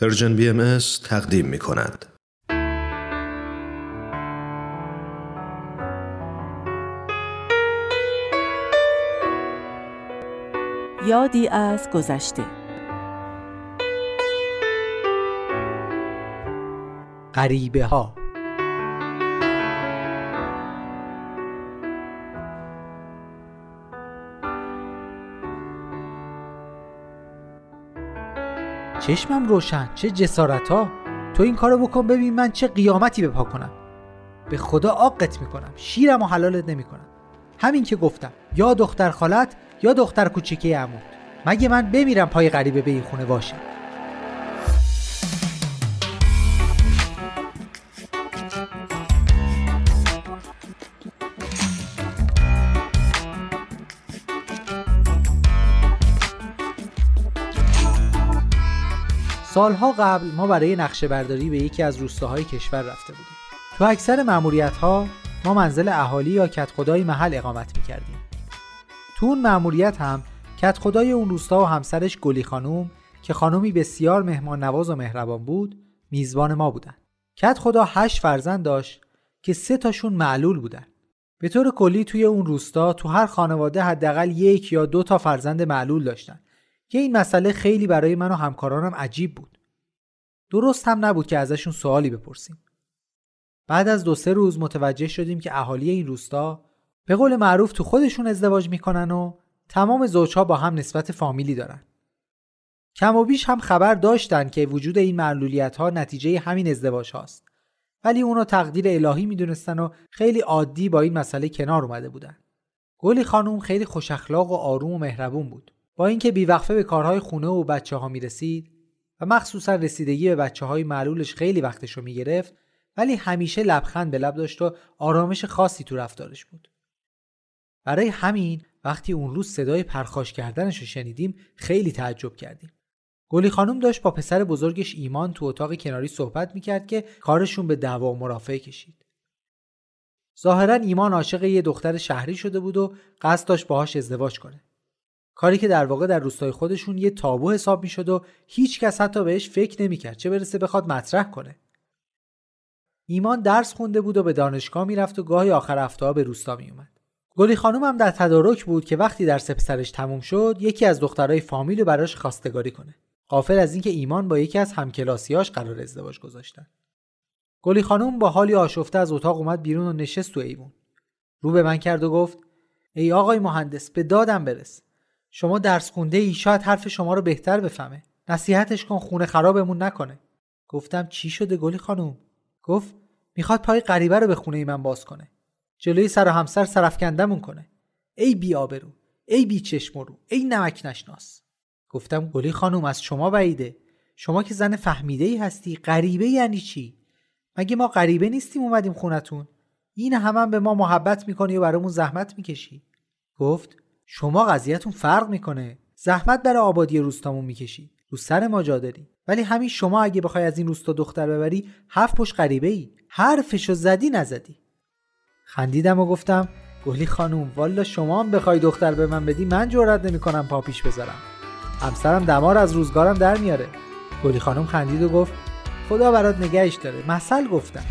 پرژن بی ام تقدیم می کند. یادی از گذشته غریبه ها چشمم روشن چه جسارت ها تو این کارو بکن ببین من چه قیامتی بپا کنم. به خدا آقت می‌کنم شیرم و حلالت نمی‌کنم. همین که گفتم یا دختر خالت یا دختر کوچیکه عمود. مگه من بمیرم پای غریبه به این خونه باشه؟ سالها قبل ما برای نقشه برداری به یکی از روستاهای کشور رفته بودیم. تو اکثر معمولیت ها ما منزل اهالی یا کت خدای محل اقامت می‌کردیم. تو اون معمولیت هم کت خدای اون روستا و همسرش گلی خانوم که خانومی بسیار مهمان نواز و مهربان بود میزبان ما بودن. کت خدا هشت فرزند داشت که سه تاشون معلول بودن. به طور کلی توی اون روستا تو هر خانواده حداقل یک یا دو تا فرزند معلول داشتن. که این مسئله خیلی برای من و همکارانم عجیب بود. درست هم نبود که ازشون سوالی بپرسیم. بعد از دو سه روز متوجه شدیم که اهالی این روستا به قول معروف تو خودشون ازدواج می‌کنن و تمام زوجها با هم نسبت فامیلی دارن. کم و بیش هم خبر داشتن که وجود این معلولیت ها نتیجه همین ازدواج هاست. ولی اونو تقدیر الهی می‌دونستن و خیلی عادی با این مسئله کنار اومده بودن. گلی خانوم خیلی خوش اخلاق و آروم و مهربون بود. با اینکه بیوقفه به کارهای خونه و بچه ها می رسید و مخصوصا رسیدگی به بچه های معلولش خیلی وقتش رو می گرفت ولی همیشه لبخند به لب داشت و آرامش خاصی تو رفتارش بود. برای همین وقتی اون روز صدای پرخاش کردنش رو شنیدیم خیلی تعجب کردیم. گلی خانم داشت با پسر بزرگش ایمان تو اتاق کناری صحبت می‌کرد که کارشون به دعوا و مرافعه کشید. ظاهرا ایمان عاشق یه دختر شهری شده بود و قصد داشت باهاش ازدواج کنه. کاری که در واقع در روستای خودشون یه تابو حساب می‌شد و هیچ کس حتی بهش فکر نمی‌کرد چه برسه بخواد مطرح کنه. ایمان درس خونده بود و به دانشگاه می‌رفت و گاهی آخر هفته به روستا میومد گلی خانم هم در تدارک بود که وقتی درس پسرش تموم شد یکی از دخترای فامیل رو براش خواستگاری کنه. قافل از اینکه ایمان با یکی از همکلاسیاش قرار ازدواج گذاشتن. گلی خانم با حالی آشفته از اتاق اومد بیرون و نشست تو ایوون. رو به من کرد و گفت ای آقای مهندس به دادم برس. شما درس خونده ای شاید حرف شما رو بهتر بفهمه. نصیحتش کن خونه خرابمون نکنه. گفتم چی شده گلی خانوم؟ گفت می‌خواد پای غریبه رو به خونه من باز کنه. جلوی سر و همسر سرفکندمون کنه. ای بی آبرو ای بی چشم رو ای نمک نشناس. گفتم گلی خانوم از شما بعیده. شما که زن فهمیده ای هستی غریبه یعنی چی؟ مگه ما غریبه نیستیم اومدیم خونتون؟ این هم, هم به ما محبت می‌کنی و برامون زحمت می‌کشی. گفت شما قضیهتون فرق می‌کنه. زحمت برای آبادی روستامون می‌کشی. رو سر ما جا داری. ولی همین شما اگه بخوای از این روستا دختر ببری هفت پشت غریبه ای حرفشو زدی نزدی. خندیدم و گفتم گلی خانوم والا شما هم بخوای دختر به من بدی من جرئت نمی‌کنم پا پیش بذارم. همسرم دمار از روزگارم در میاره. گلی خانم خندید و گفت خدا برات نگهش داره. مثل گفتم.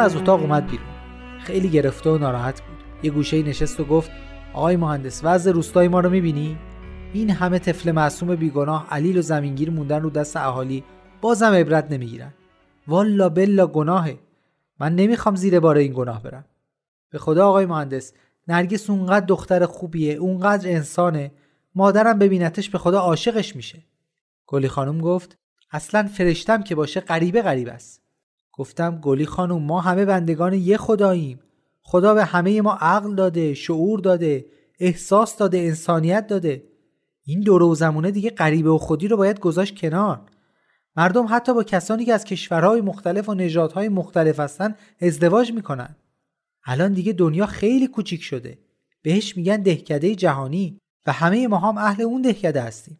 از اتاق اومد بیرون. خیلی گرفته و ناراحت بود. یه گوشه نشست و گفت آقای مهندس وضع روستای ما رو می‌بینی؟ این همه طفل معصوم بیگناه علیل و زمینگیر موندن رو دست اهالی بازم عبرت نمی‌گیرن. والا بلا گناهه. من نمی‌خوام زیر بار این گناه برم. به خدا آقای مهندس نرگس اونقدر دختر خوبیه اونقدر انسانه. مادرم ببینتش به خدا عاشقش میشه. گلی خانم گفت اصلا فرشتم که باشه غریبه غریب است. گفتم گلی خانم ما همه بندگان یه خداییم. خدا به همه ما عقل داده شعور داده احساس داده انسانیت داده. این دور و زمونه دیگه غریبه و خودی رو باید گذاشت کنار. مردم حتی با کسانی که از کشورهای مختلف و نژادهای مختلف هستن ازدواج می‌کنن. الان دیگه دنیا خیلی کوچیک شده. بهش میگن دهکده جهانی و همه ما هم اهل اون دهکده هستیم.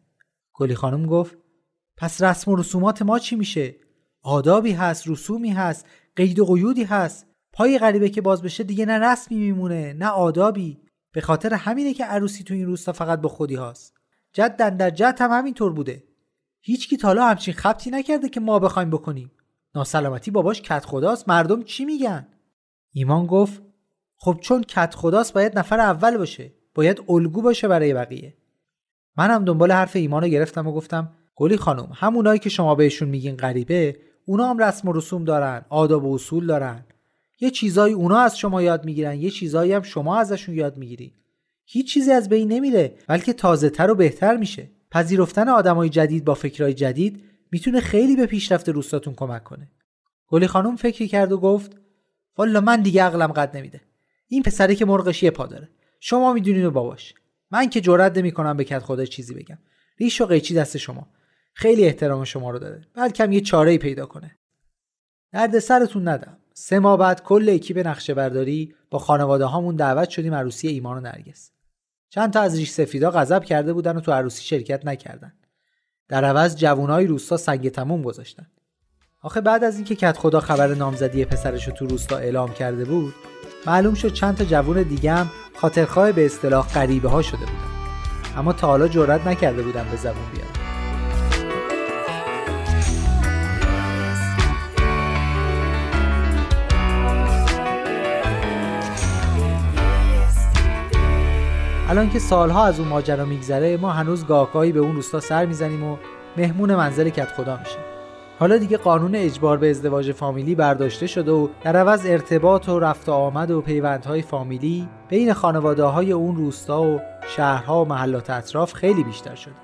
گلی خانم گفت پس رسم و رسومات ما چی میشه؟ آدابی هست رسومی هست قید و قیودی هست. پای غریبه که باز بشه دیگه نه رسمی میمونه نه آدابی. به خاطر همینه که عروسی تو این روستا فقط با خودی هاست. جدن در جد هم همینطور بوده. هیچکی تالا همچین خبتی نکرده که ما بخوایم بکنیم. ناسلامتی باباش کت خداست مردم چی میگن؟ ایمان گفت خب چون کت خداست باید نفر اول باشه. باید الگو باشه برای بقیه. منم دنبال حرف ایمان رو گرفتم و گفتم گلی خانم همونایی که شما بهشون میگین غریبه اونا هم رسم و رسوم دارن آداب و اصول دارن. یه چیزایی اونا از شما یاد می‌گیرن یه چیزایی هم شما ازشون یاد می‌گیرید. هیچ چیزی از بین نمیره بلکه تازه تر و بهتر میشه. پذیرفتن آدمای جدید با فکرای جدید می‌تونه خیلی به پیشرفت روستاتون کمک کنه. گلی خانم فکری کرد و گفت والا من دیگه عقلم قد نمیده. این پسره که مرغش یه پا داره. شما می‌دونین و باباش من که جرئت نمی‌کنم به کت خدا چیزی بگم. ریش و قیچی دست شما. خیلی احترام شما رو داره. بلکم یه چاره پیدا کنه. درد سرتون ندم. سه ماه بعد کل اکیپ نقشه برداری با خانواده هامون دعوت شدیم عروسی ایمان و نرگس. چند تا از ریش سفیدا غضب کرده بودن و تو عروسی شرکت نکردن. در عوض جوانای روستا سنگ تموم گذاشتن. آخه بعد از اینکه کت خدا خبر نامزدی پسرش رو تو روستا اعلام کرده بود معلوم شد چند تا جوون دیگه هم خاطرخواه به اصطلاح غریبه ها شده بودن. اما تا حالا جرئت نکرده بودن به زبون بیارن. الان که سالها از اون ماجرا میگذره ما هنوز گاهگاهی به اون روستا سر می‌زنیم و مهمون منزل کت خدا میشیم. حالا دیگه قانون اجبار به ازدواج فامیلی برداشته شده و در عوض ارتباط و رفت و آمد و پیوندهای فامیلی بین خانواده های اون روستا و شهرها و محلات اطراف خیلی بیشتر شده.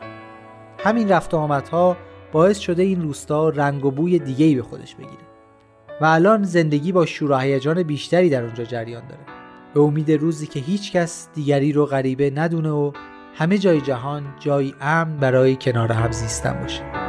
همین رفت و آمدها باعث شده این روستا رنگ و بوی دیگه‌ای به خودش بگیره. و الان زندگی با شور بیشتری در اونجا جریان داره. به امید روزی که هیچ کس دیگری رو غریبه ندونه و همه جای جهان جایی امن برای کنار هم زیستن باشه.